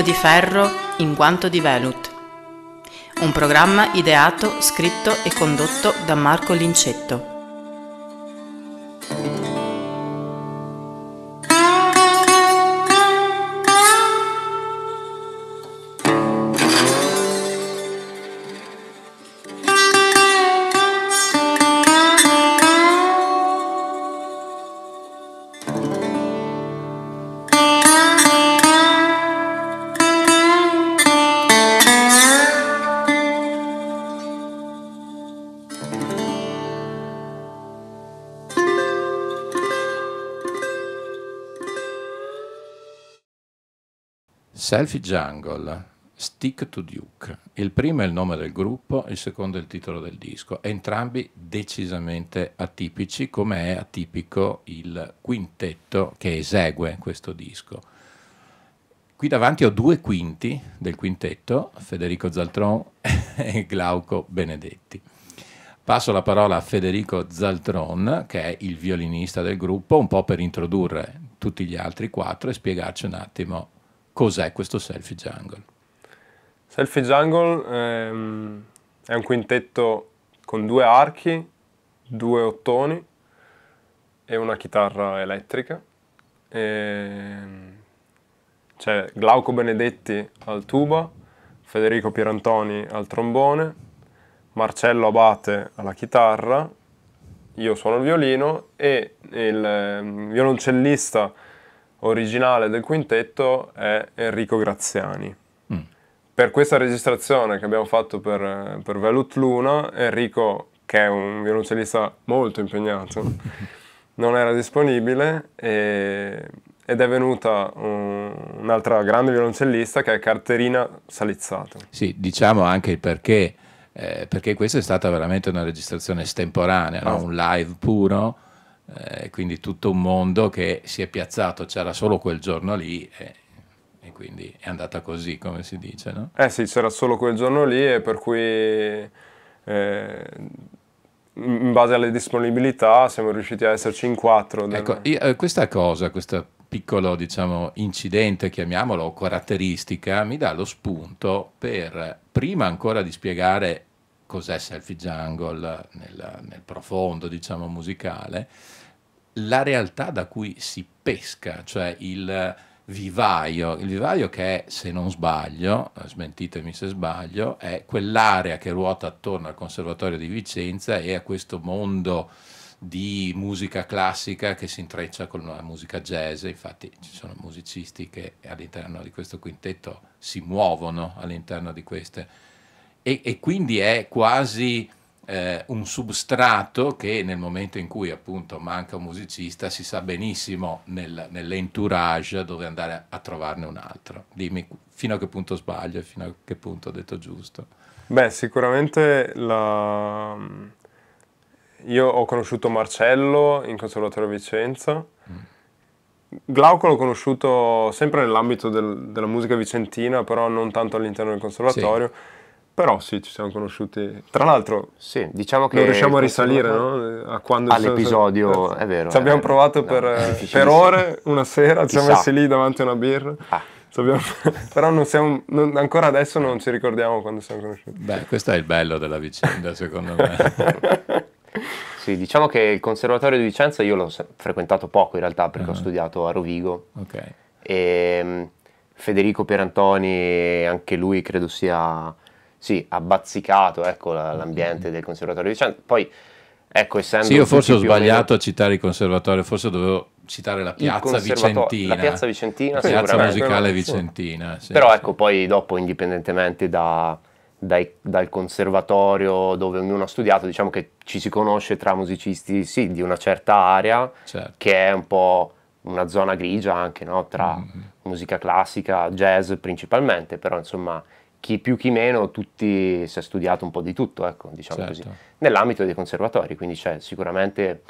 Pugno di ferro in guanto di velut. Un programma ideato, scritto e condotto da Marco Lincetto. Selfie Jungle, Stick to Duke. Il primo è il nome del gruppo, il secondo è il titolo del disco. Entrambi decisamente atipici, come è atipico il quintetto che esegue questo disco. Qui davanti ho due quinti del quintetto, Federico Zaltron e Glauco Benedetti. Passo la parola a Federico Zaltron, che è il violinista del gruppo, un po' per introdurre tutti gli altri quattro e spiegarci un attimo Cos'è questo Selfie Jungle? Selfie Jungle ehm, è un quintetto con due archi, due ottoni e una chitarra elettrica. Ehm, c'è Glauco Benedetti al tuba, Federico Pierantoni al trombone, Marcello Abate alla chitarra, io suono il violino e il eh, violoncellista originale del quintetto è Enrico Graziani. Mm. Per questa registrazione che abbiamo fatto per, per Velut Luna, Enrico, che è un violoncellista molto impegnato, non era disponibile e, ed è venuta un, un'altra grande violoncellista che è Caterina Salizzato. Sì, diciamo anche il perché, eh, perché questa è stata veramente una registrazione estemporanea, no? un live puro eh, quindi tutto un mondo che si è piazzato, c'era solo quel giorno lì e, e, quindi è andata così, come si dice, no? Eh sì, c'era solo quel giorno lì e per cui eh, in base alle disponibilità siamo riusciti a esserci in quattro. Del... Ecco, io, eh, questa cosa, questo piccolo diciamo, incidente, chiamiamolo, caratteristica, mi dà lo spunto per, prima ancora di spiegare cos'è Selfie Jungle nel, nel profondo, diciamo, musicale, la realtà da cui si pesca, cioè il vivaio, il vivaio che è, se non sbaglio, smentitemi se sbaglio, è quell'area che ruota attorno al Conservatorio di Vicenza e a questo mondo di musica classica che si intreccia con la musica jazz, infatti ci sono musicisti che all'interno di questo quintetto si muovono all'interno di queste e, e quindi è quasi eh, un substrato che nel momento in cui appunto manca un musicista si sa benissimo nel, nell'entourage dove andare a, a, trovarne un altro. Dimmi fino a che punto sbaglio e fino a che punto ho detto giusto. Beh, sicuramente la... io ho conosciuto Marcello in Conservatorio Vicenza. Mm. Glauco l'ho conosciuto sempre nell'ambito del, della musica vicentina, però non tanto all'interno del conservatorio. Sì però sì, ci siamo conosciuti. Tra l'altro, sì, diciamo che non riusciamo a risalire no? a quando all'episodio. Sono... è vero. Ci abbiamo vero. provato per, no, per ore, una sera, ci siamo messi lì davanti a una birra. Ah. Abbiamo... però non siamo, non, ancora adesso non ci ricordiamo quando siamo conosciuti. Beh, questo è il bello della vicenda, secondo me. sì, diciamo che il Conservatorio di Vicenza io l'ho frequentato poco in realtà perché uh-huh. ho ah. studiato a Rovigo. Ok. E mm, Federico Pierantoni, anche lui credo sia sì, ha bazzicato ecco, l'ambiente del conservatorio di Vicenza. Poi, ecco, essendo... Sì, io forse ho sbagliato meno... a citare il conservatorio, forse dovevo citare la piazza Vicentina. La piazza Vicentina, la piazza musicale Vicentina. Sì, Però sì. ecco, poi dopo, indipendentemente da, dai, dal conservatorio dove ognuno ha studiato, diciamo che ci si conosce tra musicisti, sì, di una certa area, certo. che è un po' una zona grigia anche, no? Tra mm-hmm. musica classica, jazz principalmente, però insomma chi più chi meno, tutti si è studiato un po' di tutto, ecco, diciamo certo. così, nell'ambito dei conservatori, quindi c'è sicuramente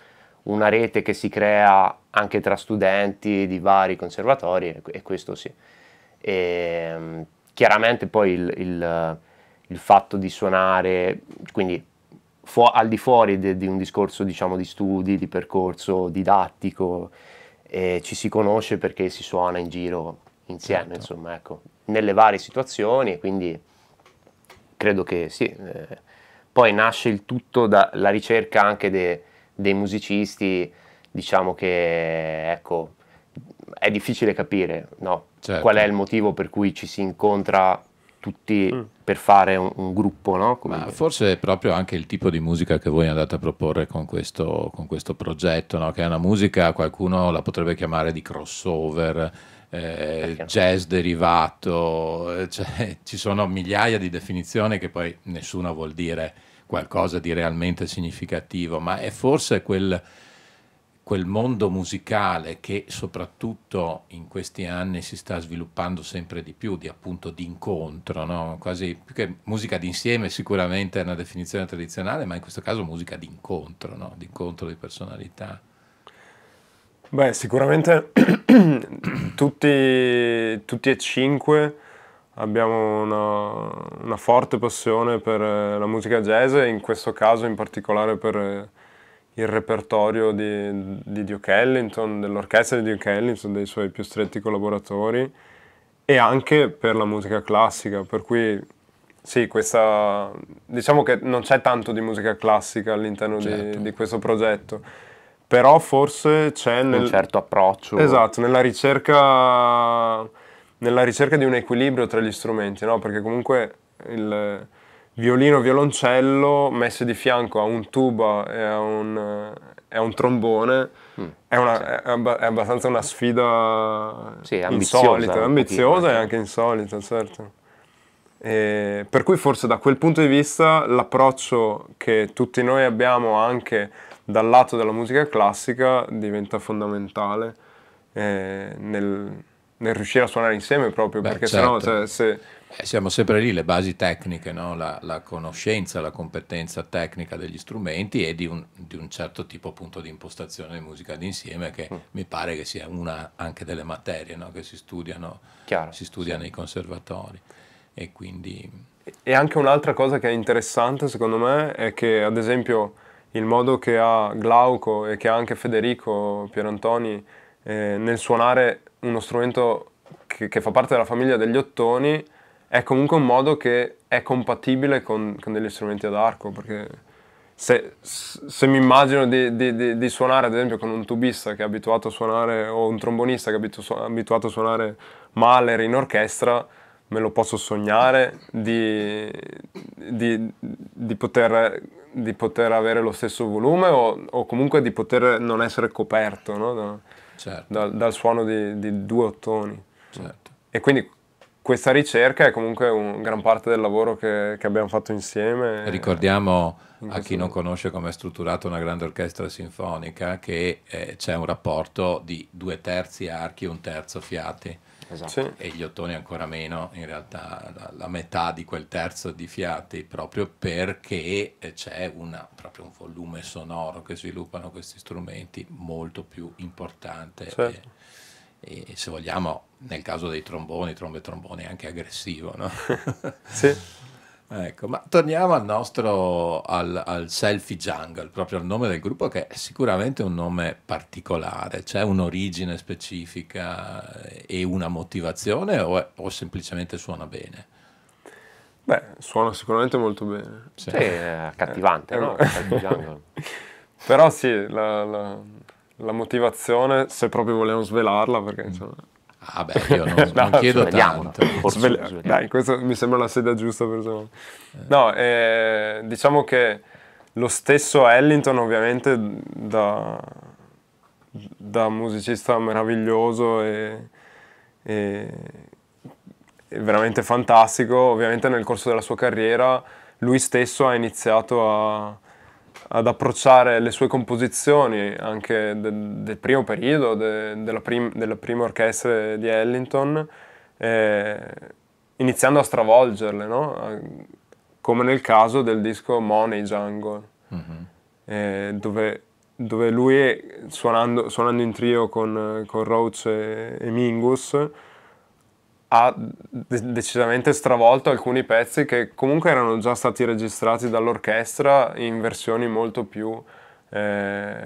una rete che si crea anche tra studenti di vari conservatori e, questo sì. E, ehm, chiaramente poi il, il, il, fatto di suonare, quindi fu- al di fuori di un discorso diciamo di studi, di percorso didattico, eh, ci si conosce perché si suona in giro insieme, certo. insomma, ecco, nelle varie situazioni e quindi credo che sì. Eh, poi nasce il tutto dalla ricerca anche de, dei musicisti, diciamo che ecco, è difficile capire no? certo. qual è il motivo per cui ci si incontra tutti mm. per fare un, un gruppo. No? Ma forse è proprio anche il tipo di musica che voi andate a proporre con questo, con questo progetto, no? che è una musica, qualcuno la potrebbe chiamare di crossover. Eh, jazz derivato, eh, cioè, ci sono migliaia di definizioni che poi nessuna vuol dire qualcosa di realmente significativo, ma è forse quel, quel mondo musicale che soprattutto in questi anni si sta sviluppando sempre di più, di appunto di incontro, no? quasi più che musica d'insieme sicuramente è una definizione tradizionale, ma in questo caso musica di incontro, no? di incontro di personalità. Beh, sicuramente tutti, tutti e cinque abbiamo una, una, forte passione per la musica jazz e in questo caso in particolare per il repertorio di, di Duke Ellington, dell'orchestra di Duke Ellington, dei suoi più stretti collaboratori e anche per la musica classica, per cui sì, questa, diciamo che non c'è tanto di musica classica all'interno certo. di, di, questo progetto, però forse c'è nel, un certo approccio. Esatto, nella ricerca, nella ricerca di un equilibrio tra gli strumenti, no? perché comunque il, violino violoncello messi di fianco a un tuba e a un, e a un trombone mm, è, una, sì. è, è, abbastanza una sfida sì, ambiziosa, insolita, ambiziosa e anche insolita, certo. E per cui forse da quel punto di vista l'approccio che tutti noi abbiamo anche dal lato della musica classica diventa fondamentale eh, nel, nel, riuscire a suonare insieme proprio, Beh, perché certo. sennò cioè, se eh, siamo sempre lì, le basi tecniche, no? la, la, conoscenza, la competenza tecnica degli strumenti e di un, di un, certo tipo appunto di impostazione di musica d'insieme che mm. mi pare che sia una anche delle materie no? che si studiano, Chiaro, si studia sì. nei conservatori. E quindi... E anche un'altra cosa che è interessante secondo me è che ad esempio il modo che ha Glauco e che ha anche Federico Pierantoni eh, nel suonare uno strumento che, che fa parte della famiglia degli ottoni è comunque un modo che è compatibile con, con degli strumenti ad arco, perché se, se mi immagino di, di, di, di, suonare ad esempio con un tubista che è abituato a suonare, o un trombonista che è abituato a suonare Mahler in orchestra, me lo posso sognare di, poter, di poter, avere lo stesso volume o, o, comunque di poter non essere coperto no? da, certo. da, dal suono di, due ottoni. Certo. E quindi questa ricerca è comunque un, gran parte del lavoro che, che abbiamo fatto insieme. Ricordiamo a chi non conosce come è strutturata una grande orchestra sinfonica che eh, c'è un rapporto di due terzi archi e un terzo fiati. Esatto. Sì. E gli ottoni ancora meno, in realtà la, la, metà di quel terzo di fiati, proprio perché eh, c'è una, proprio un volume sonoro che sviluppano questi strumenti molto più importante. Certo. E, e se vogliamo nel caso dei tromboni, trombe e tromboni anche aggressivo, no? sì. Ecco, ma torniamo al nostro, al, al, Selfie Jungle, proprio al nome del gruppo che è sicuramente un nome particolare, c'è un'origine specifica e una motivazione o, è, o semplicemente suona bene? Beh, suona sicuramente molto bene. Sì, è accattivante, eh, no? Però sì, la, la la motivazione, se proprio vogliamo svelarla, perché insomma... Ah beh, io non, no, non chiedo tanto. Sveli- dai, questa mi sembra la sede giusta per insomma. No, eh, diciamo che lo stesso Ellington ovviamente da, da musicista meraviglioso e, e, e veramente fantastico, ovviamente nel corso della sua carriera lui stesso ha iniziato a ad approcciare le sue composizioni anche de, del primo periodo, de, della, prim, della, prima orchestra di Ellington, eh, iniziando a stravolgerle, no? come nel caso del disco Money Jungle, mm-hmm. eh, dove, dove, lui, suonando, suonando, in trio con, con Roach e, e Mingus, ha de- decisamente stravolto alcuni pezzi che comunque erano già stati registrati dall'orchestra in versioni molto più, eh,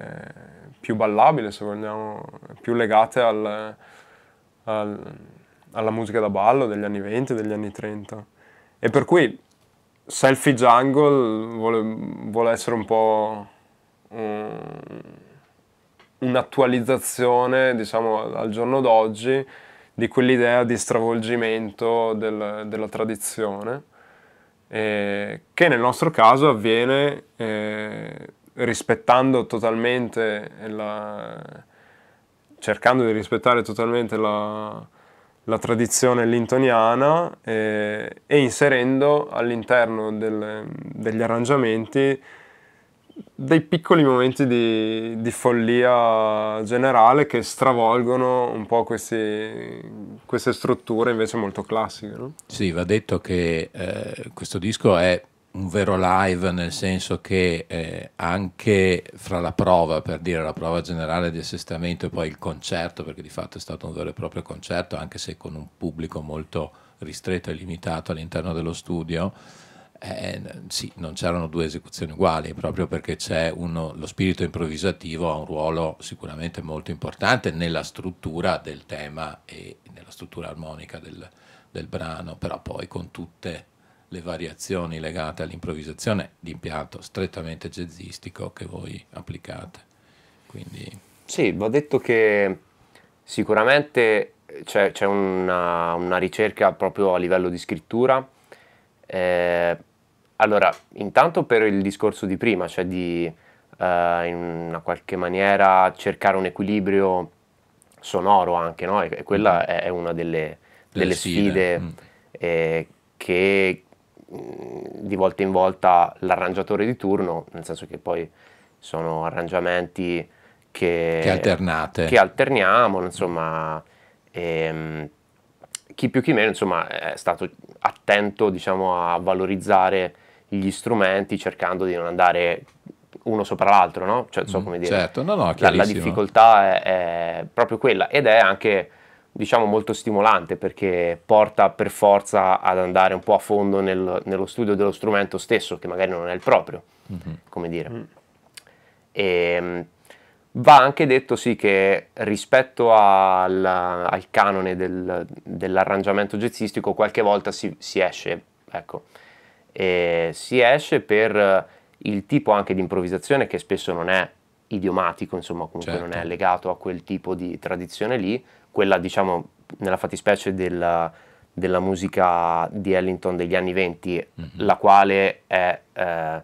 più ballabili, se vogliamo, più legate al, al, alla musica da ballo degli anni 20 e degli anni 30. E per cui Selfie Jungle vuole, vuole essere un po' um, un'attualizzazione, diciamo, al giorno d'oggi di quell'idea di stravolgimento del, della tradizione, eh, che nel nostro caso avviene eh, rispettando totalmente la, cercando di rispettare totalmente la, la tradizione lintoniana eh, e inserendo all'interno del, degli arrangiamenti dei piccoli momenti di, di, follia generale che stravolgono un po' questi, queste strutture invece molto classiche. No? Sì, va detto che eh, questo disco è un vero live nel senso che eh, anche fra la prova, per dire la prova generale di assestamento e poi il concerto, perché di fatto è stato un vero e proprio concerto, anche se con un pubblico molto ristretto e limitato all'interno dello studio, eh, sì, non c'erano due esecuzioni uguali, proprio perché c'è uno, lo spirito improvvisativo ha un ruolo sicuramente molto importante nella struttura del tema e nella struttura armonica del, del brano, però poi con tutte le variazioni legate all'improvvisazione di impianto strettamente jazzistico che voi applicate. Quindi... Sì, va detto che sicuramente c'è, c'è una, una, ricerca proprio a livello di scrittura. Eh, allora, intanto per il discorso di prima, cioè di uh, in una qualche maniera cercare un equilibrio sonoro anche, no? E quella mm. è una delle, delle sfide mm. eh, che mm, di volta in volta l'arrangiatore di turno, nel senso che poi sono arrangiamenti che, che alternate. Che alterniamo, insomma, ehm, chi più chi meno, insomma, è stato attento, diciamo, a valorizzare gli strumenti cercando di non andare uno sopra l'altro, no? Cioè, so mm, come dire. Certo, no, no, la, la difficoltà è, è, proprio quella ed è anche, diciamo, molto stimolante perché porta per forza ad andare un po' a fondo nel, nello studio dello strumento stesso, che magari non è il proprio, mm-hmm. come dire. Mm. E, ehm, va anche detto sì che rispetto al, al canone del, dell'arrangiamento jazzistico qualche volta si, si esce, ecco e si esce per il tipo anche di improvvisazione che spesso non è idiomatico, insomma comunque certo. non è certo. legato a quel tipo di tradizione lì, quella diciamo nella fattispecie della, della musica di Ellington degli anni 20, mm-hmm. la quale è eh,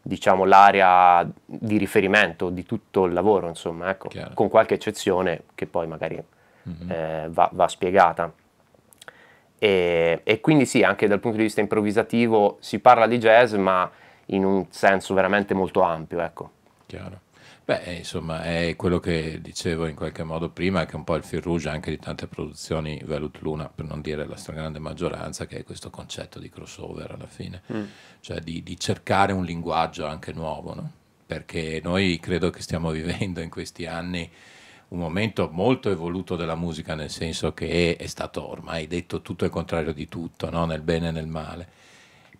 diciamo l'area di riferimento di tutto il lavoro, insomma, ecco, con qualche eccezione che poi magari mm-hmm. eh, va, va spiegata. E, e, quindi sì, anche dal punto di vista improvvisativo si parla di jazz, ma in un senso veramente molto ampio, ecco. Chiaro. Beh, insomma, è quello che dicevo in qualche modo prima, che è un po' il fil rouge anche di tante produzioni Velut Luna, per non dire la stragrande maggioranza, che è questo concetto di crossover alla fine, mm. cioè di, di, cercare un linguaggio anche nuovo, no? Perché noi credo che stiamo vivendo in questi anni un momento molto evoluto della musica, nel senso che è stato ormai detto tutto il contrario di tutto, no? nel bene e nel male.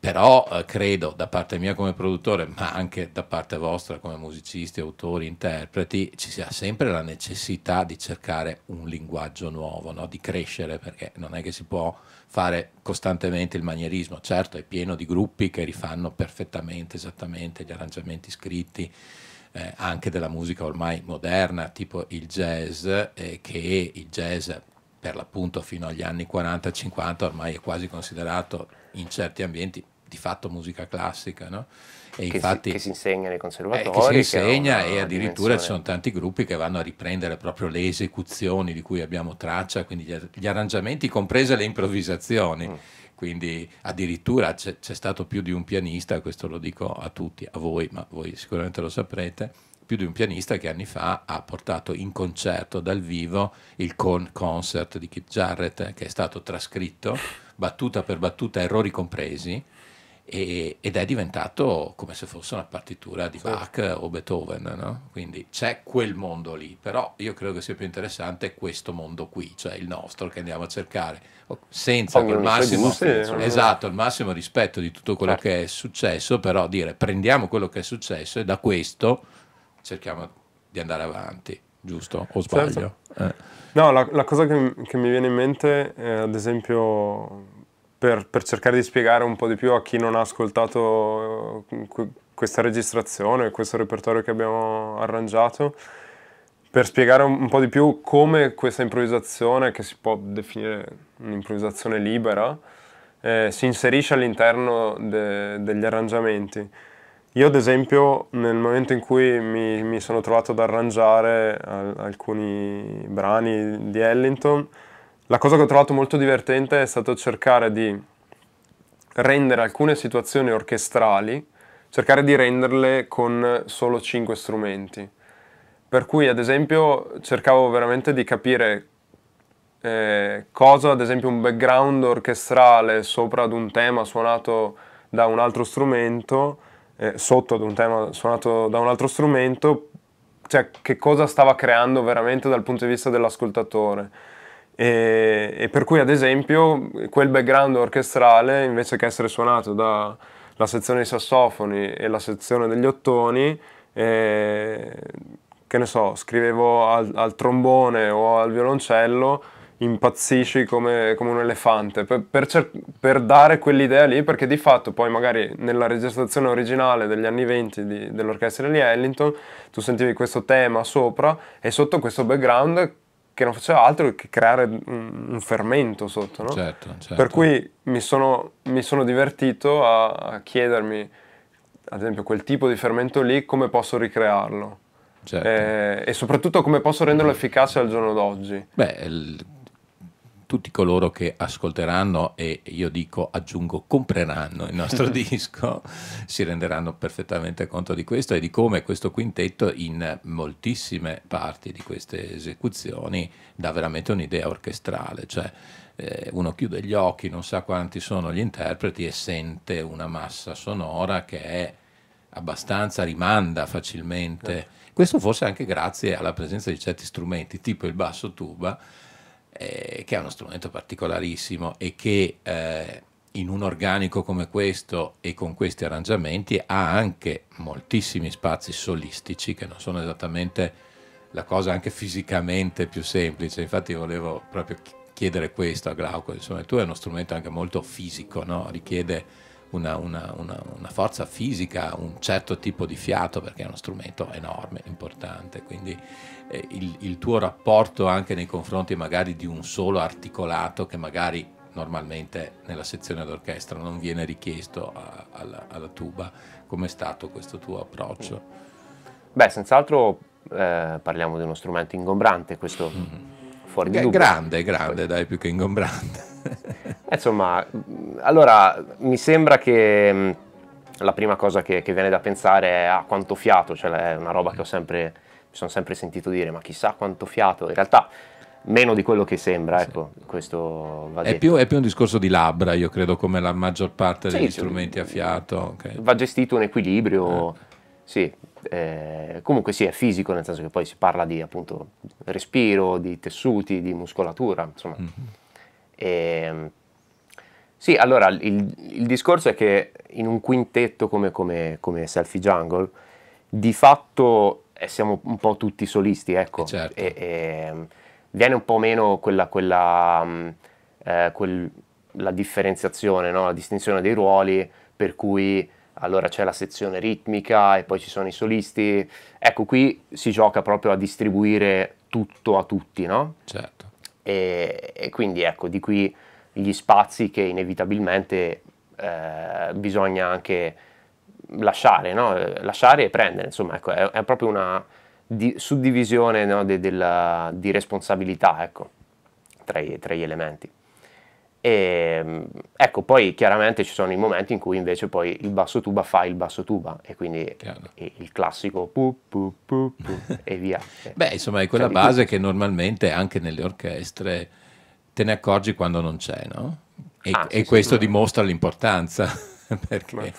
Però eh, credo da parte mia come produttore, ma anche da parte vostra come musicisti, autori, interpreti, ci sia sempre la necessità di cercare un linguaggio nuovo, no? di crescere, perché non è che si può fare costantemente il manierismo. Certo, è pieno di gruppi che rifanno perfettamente, esattamente gli arrangiamenti scritti eh, anche della musica ormai moderna, tipo il jazz, eh, che il jazz per l'appunto fino agli anni 40-50 ormai è quasi considerato in certi ambienti di fatto musica classica, no? E che, infatti, si, che si insegna nei conservatori. Eh, che si insegna che e addirittura ci sono tanti gruppi che vanno a riprendere proprio le esecuzioni di cui abbiamo traccia, quindi gli, gli arrangiamenti, comprese le improvvisazioni. Mm quindi addirittura c'è, c'è, stato più di un pianista, questo lo dico a tutti, a voi, ma voi sicuramente lo saprete, più di un pianista che anni fa ha portato in concerto dal vivo il con concert di Keith Jarrett, che è stato trascritto battuta per battuta, errori compresi, e, ed è diventato come se fosse una partitura di Bach o Beethoven, no? quindi c'è quel mondo lì, però io credo che sia più interessante questo mondo qui, cioè il nostro che andiamo a cercare, senza il massimo, esatto, il massimo rispetto di tutto quello certo. che è successo, però dire prendiamo quello che è successo e da questo cerchiamo di andare avanti. giusto? O sbaglio? Certo. Eh. No, la, la, cosa che, che, mi viene in mente è ad esempio per, per, cercare di spiegare un po' di più a chi non ha ascoltato eh, questa registrazione, questo repertorio che abbiamo arrangiato, per spiegare un, un po' di più come questa improvvisazione, che si può definire un'improvvisazione libera, eh, si inserisce all'interno de, degli arrangiamenti. Io ad esempio nel momento in cui mi, mi sono trovato ad arrangiare al, alcuni brani di Ellington, la cosa che ho trovato molto divertente è stato cercare di rendere alcune situazioni orchestrali, cercare di renderle con solo cinque strumenti. Per cui ad esempio cercavo veramente di capire eh, cosa, ad esempio un background orchestrale sopra ad un tema suonato da un altro strumento, eh, sotto ad un tema suonato da un altro strumento, cioè che cosa stava creando veramente dal punto di vista dell'ascoltatore. E, e, per cui ad esempio quel background orchestrale invece che essere suonato dalla sezione dei sassofoni e la sezione degli ottoni eh, che ne so scrivevo al, al, trombone o al violoncello impazzisci come, come un elefante. Per, per, cer- per, dare quell'idea lì perché di fatto poi magari nella registrazione originale degli anni 20 di, dell'orchestra di Ellington tu sentivi questo tema sopra e sotto questo background che non faceva altro che creare un, fermento sotto, no? certo, certo. Per cui mi sono, mi sono divertito a, a, chiedermi, ad esempio, quel tipo di fermento lì, come posso ricrearlo. Certo. Eh, e soprattutto come posso renderlo efficace al giorno d'oggi. Beh, il tutti coloro che ascolteranno e io dico aggiungo compreranno il nostro disco si renderanno perfettamente conto di questo e di come questo quintetto in moltissime parti di queste esecuzioni dà veramente un'idea orchestrale, cioè eh, uno chiude gli occhi, non sa quanti sono gli interpreti e sente una massa sonora che è abbastanza rimanda facilmente. Questo forse anche grazie alla presenza di certi strumenti, tipo il basso tuba, eh, che è uno strumento particolarissimo e che eh, in un organico come questo e con questi arrangiamenti ha anche moltissimi spazi solistici che non sono esattamente la cosa anche fisicamente più semplice. Infatti volevo proprio chiedere questo a Glauco, insomma tu hai uno strumento anche molto fisico, no? richiede una, una, una, una, forza fisica, un certo tipo di fiato perché è uno strumento enorme, importante, quindi eh, il, il, tuo rapporto anche nei confronti magari di un solo articolato che magari normalmente nella sezione d'orchestra non viene richiesto a, alla, alla, tuba, com'è stato questo tuo approccio? Beh, senz'altro eh, parliamo di uno strumento ingombrante, questo mm-hmm. fuori di dubbio. Grande, grande, dai, più che ingombrante. Insomma, allora mi sembra che mm, la prima cosa che, che, viene da pensare è a ah, quanto fiato, cioè è una roba che ho sempre, mi sono sempre sentito dire, ma chissà quanto fiato, in realtà meno di quello che sembra, sì. ecco, questo va è più, è più, un discorso di labbra, io credo, come la maggior parte degli sì, strumenti a fiato. Okay. Va gestito un equilibrio, eh. sì, eh, comunque sì, è fisico, nel senso che poi si parla di appunto respiro, di tessuti, di muscolatura, insomma. Mm-hmm. E, ehm, sì, allora il, il, discorso è che in un quintetto come, come, come Selfie Jungle, di fatto eh, siamo un po' tutti solisti, ecco. Certo. E, e, ehm, viene un po' meno quella, quella mm, eh, quel, la differenziazione, no? la distinzione dei ruoli, per cui allora c'è la sezione ritmica e poi ci sono i solisti. Ecco, qui si gioca proprio a distribuire tutto a tutti, no? Certo. E, e quindi ecco, di qui gli spazi che inevitabilmente eh, bisogna anche lasciare, no? lasciare e prendere, insomma, ecco, è, è proprio una di, suddivisione no? de, della, di responsabilità ecco, tra, i, tra gli elementi. E, ecco, poi chiaramente ci sono i momenti in cui invece poi il basso tuba fa il basso tuba e quindi il, il classico pu, pu, pu, e via. Beh, insomma, è quella cioè, base che normalmente anche nelle orchestre te ne accorgi quando non c'è, no? E, ah, e questo sì, dimostra l'importanza. perché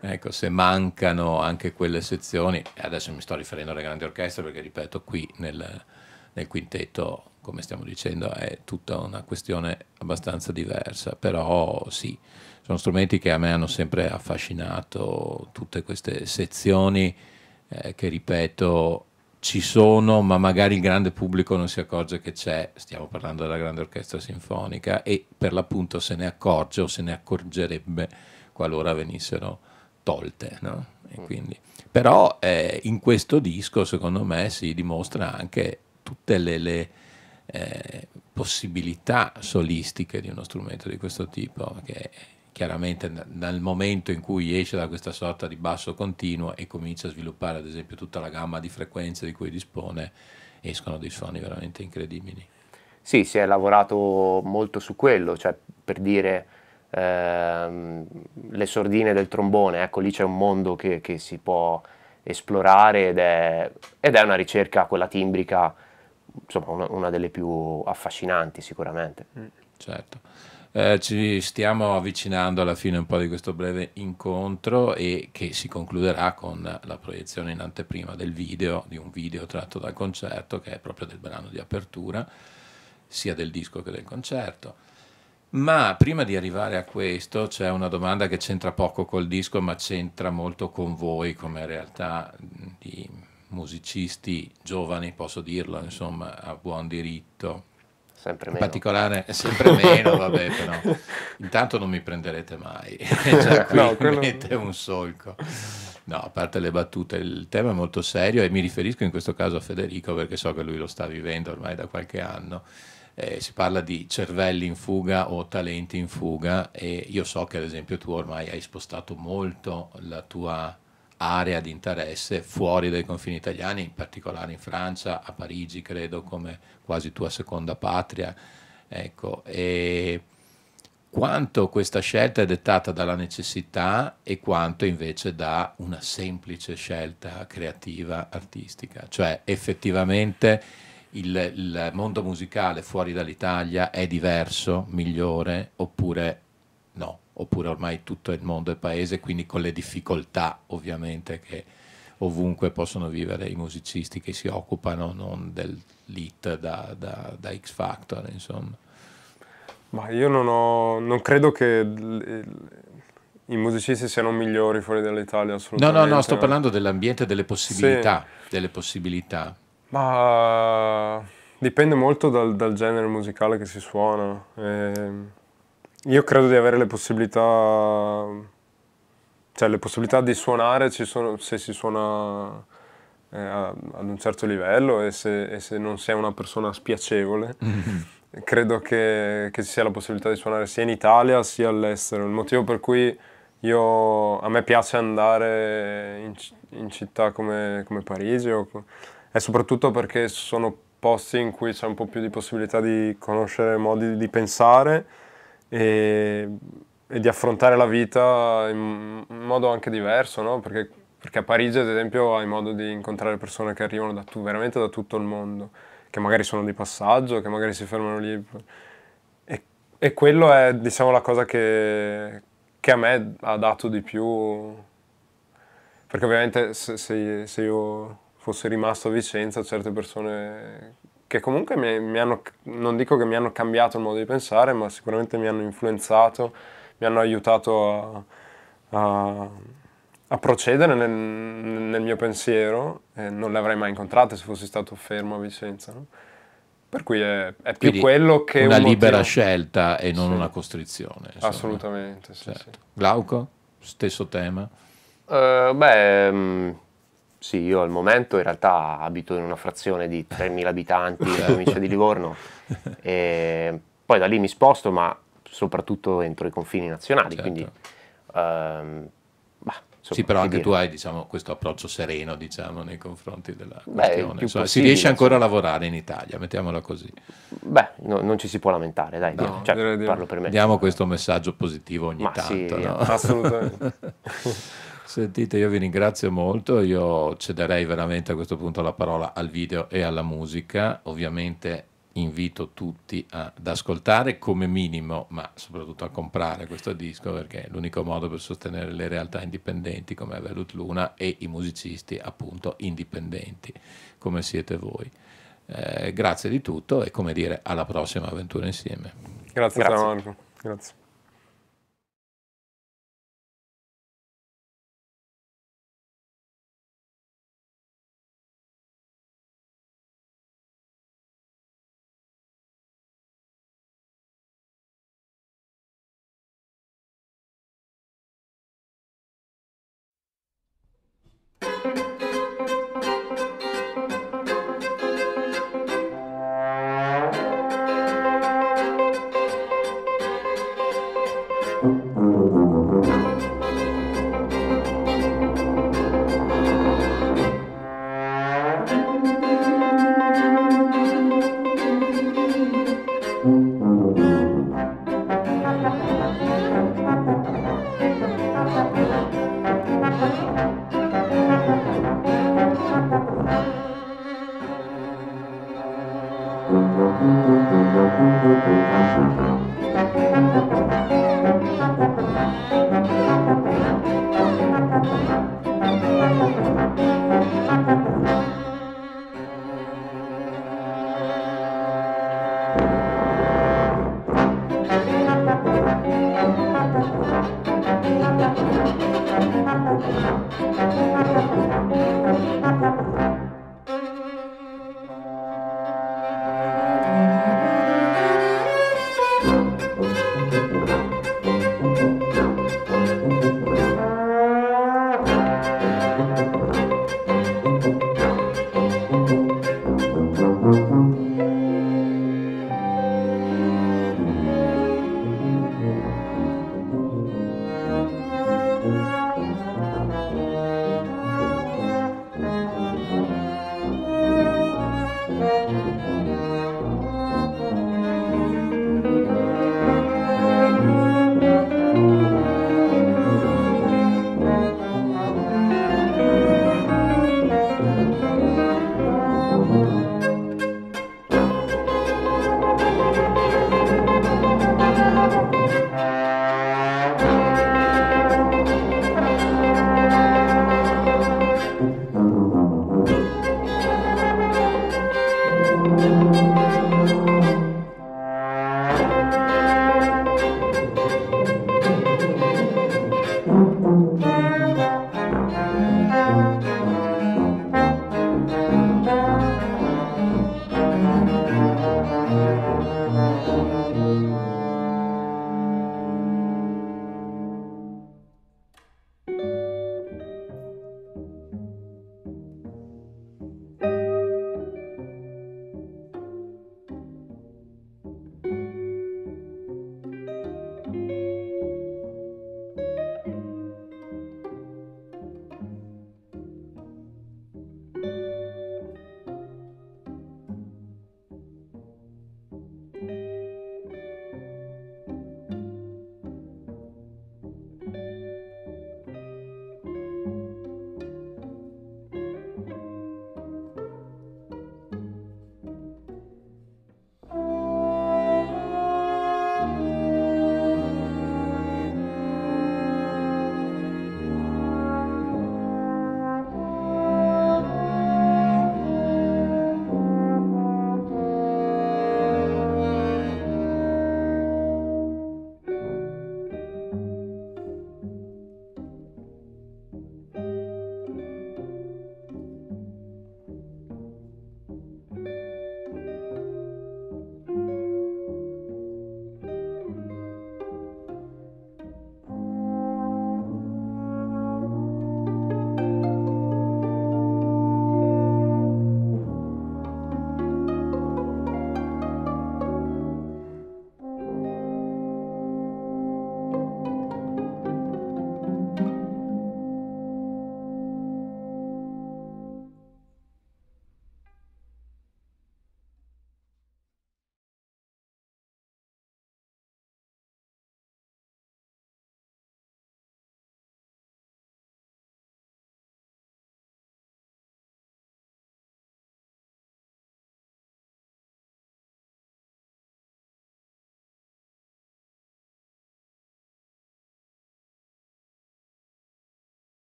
ecco, se mancano anche quelle sezioni, adesso mi sto riferendo alle grandi orchestre perché ripeto qui nel, nel quintetto come stiamo dicendo, è tutta una questione abbastanza diversa, però sì, sono strumenti che a me hanno sempre affascinato, tutte queste sezioni eh, che, ripeto, ci sono, ma magari il grande pubblico non si accorge che c'è, stiamo parlando della grande orchestra sinfonica, e per l'appunto se ne accorge o se ne accorgerebbe qualora venissero tolte. No? Però eh, in questo disco secondo me si dimostra anche tutte le, le eh, possibilità solistiche di uno strumento di questo tipo, che chiaramente nel momento in cui esce da questa sorta di basso continuo e comincia a sviluppare ad esempio tutta la gamma di frequenze di cui dispone, escono dei suoni veramente incredibili. Sì, si è lavorato molto su quello, cioè per dire ehm, le sordine del trombone, ecco lì c'è un mondo che, che si può esplorare ed è, ed è, una ricerca, quella timbrica, insomma una, una delle più affascinanti sicuramente. Mm, certo. Eh, ci stiamo avvicinando alla fine un po' di questo breve incontro e che si concluderà con la proiezione in anteprima del video, di un video tratto dal concerto che è proprio del brano di apertura, sia del disco che del concerto. Ma prima di arrivare a questo c'è una domanda che c'entra poco col disco ma c'entra molto con voi come realtà di musicisti giovani, posso dirlo, insomma, a buon diritto sempre meno. In particolare, sempre meno, vabbè, però intanto non mi prenderete mai. Già qui no, quello... mette un solco. No, a parte le battute, il tema è molto serio e mi riferisco in questo caso a Federico perché so che lui lo sta vivendo ormai da qualche anno. Eh, si parla di cervelli in fuga o talenti in fuga e io so che ad esempio tu ormai hai spostato molto la tua area di interesse fuori dai confini italiani, in particolare in Francia, a Parigi credo come quasi tua seconda patria. Ecco, e quanto questa scelta è dettata dalla necessità e quanto invece da una semplice scelta creativa, artistica. Cioè effettivamente il, il mondo musicale fuori dall'Italia è diverso, migliore oppure? Oppure ormai tutto il mondo è paese, quindi con le difficoltà ovviamente che ovunque possono vivere i musicisti che si occupano non dell'hit da, da, da X Factor, insomma. Ma io non, ho, non credo che i musicisti siano migliori fuori dall'Italia, assolutamente. No, no, no, sto parlando dell'ambiente delle possibilità, sì. delle possibilità. Ma dipende molto dal, dal genere musicale che si suona. E ehm, io credo di avere le possibilità, cioè le possibilità di suonare ci sono se si suona eh, ad un certo livello e se, e se, non sei una persona spiacevole. Credo che, che, ci sia la possibilità di suonare sia in Italia sia all'estero. Il motivo per cui io, a me piace andare in, in città come, come Parigi o, è soprattutto perché sono posti in cui c'è un po' più di possibilità di conoscere modi di pensare e, e di affrontare la vita in, modo anche diverso, no? Perché, perché, a Parigi, ad esempio, hai modo di incontrare persone che arrivano da tu, veramente da tutto il mondo, che magari sono di passaggio, che magari si fermano lì. E, e quello è, diciamo, la cosa che, che, a me ha dato di più. Perché ovviamente se, se, se io fossi rimasto a Vicenza, certe persone che comunque mi, mi, hanno, non dico che mi hanno cambiato il modo di pensare, ma sicuramente mi hanno influenzato, mi hanno aiutato a, a, a procedere nel, nel, mio pensiero e non le avrei mai incontrate se fossi stato fermo a Vicenza. No? Per cui è, è più Quindi quello che una un libera scelta e non sì. una costrizione. Insomma. Assolutamente, sì, certo. sì. Glauco, stesso tema? Uh, beh, mm, sì, io al momento in realtà abito in una frazione di 3.000 abitanti in provincia di Livorno e poi da lì mi sposto ma soprattutto entro i confini nazionali, certo. quindi um, bah, sì, però anche dire. tu hai diciamo, questo approccio sereno diciamo, nei confronti della questione. Insomma, si riesce ancora a lavorare in Italia, mettiamola così. Beh, no, non ci si può lamentare, dai, no, cioè, parlo per me. Diamo questo messaggio positivo ogni Ma tanto. Sì, no? Assolutamente. Sentite, io vi ringrazio molto, io cederei veramente a questo punto la parola al video e alla musica, ovviamente invito tutti ad ascoltare come minimo, ma soprattutto a comprare questo disco perché è l'unico modo per sostenere le realtà indipendenti come Velut Luna e i musicisti appunto indipendenti come siete voi. Eh, grazie di tutto e come dire alla prossima avventura insieme. Grazie, grazie. Marco. Grazie.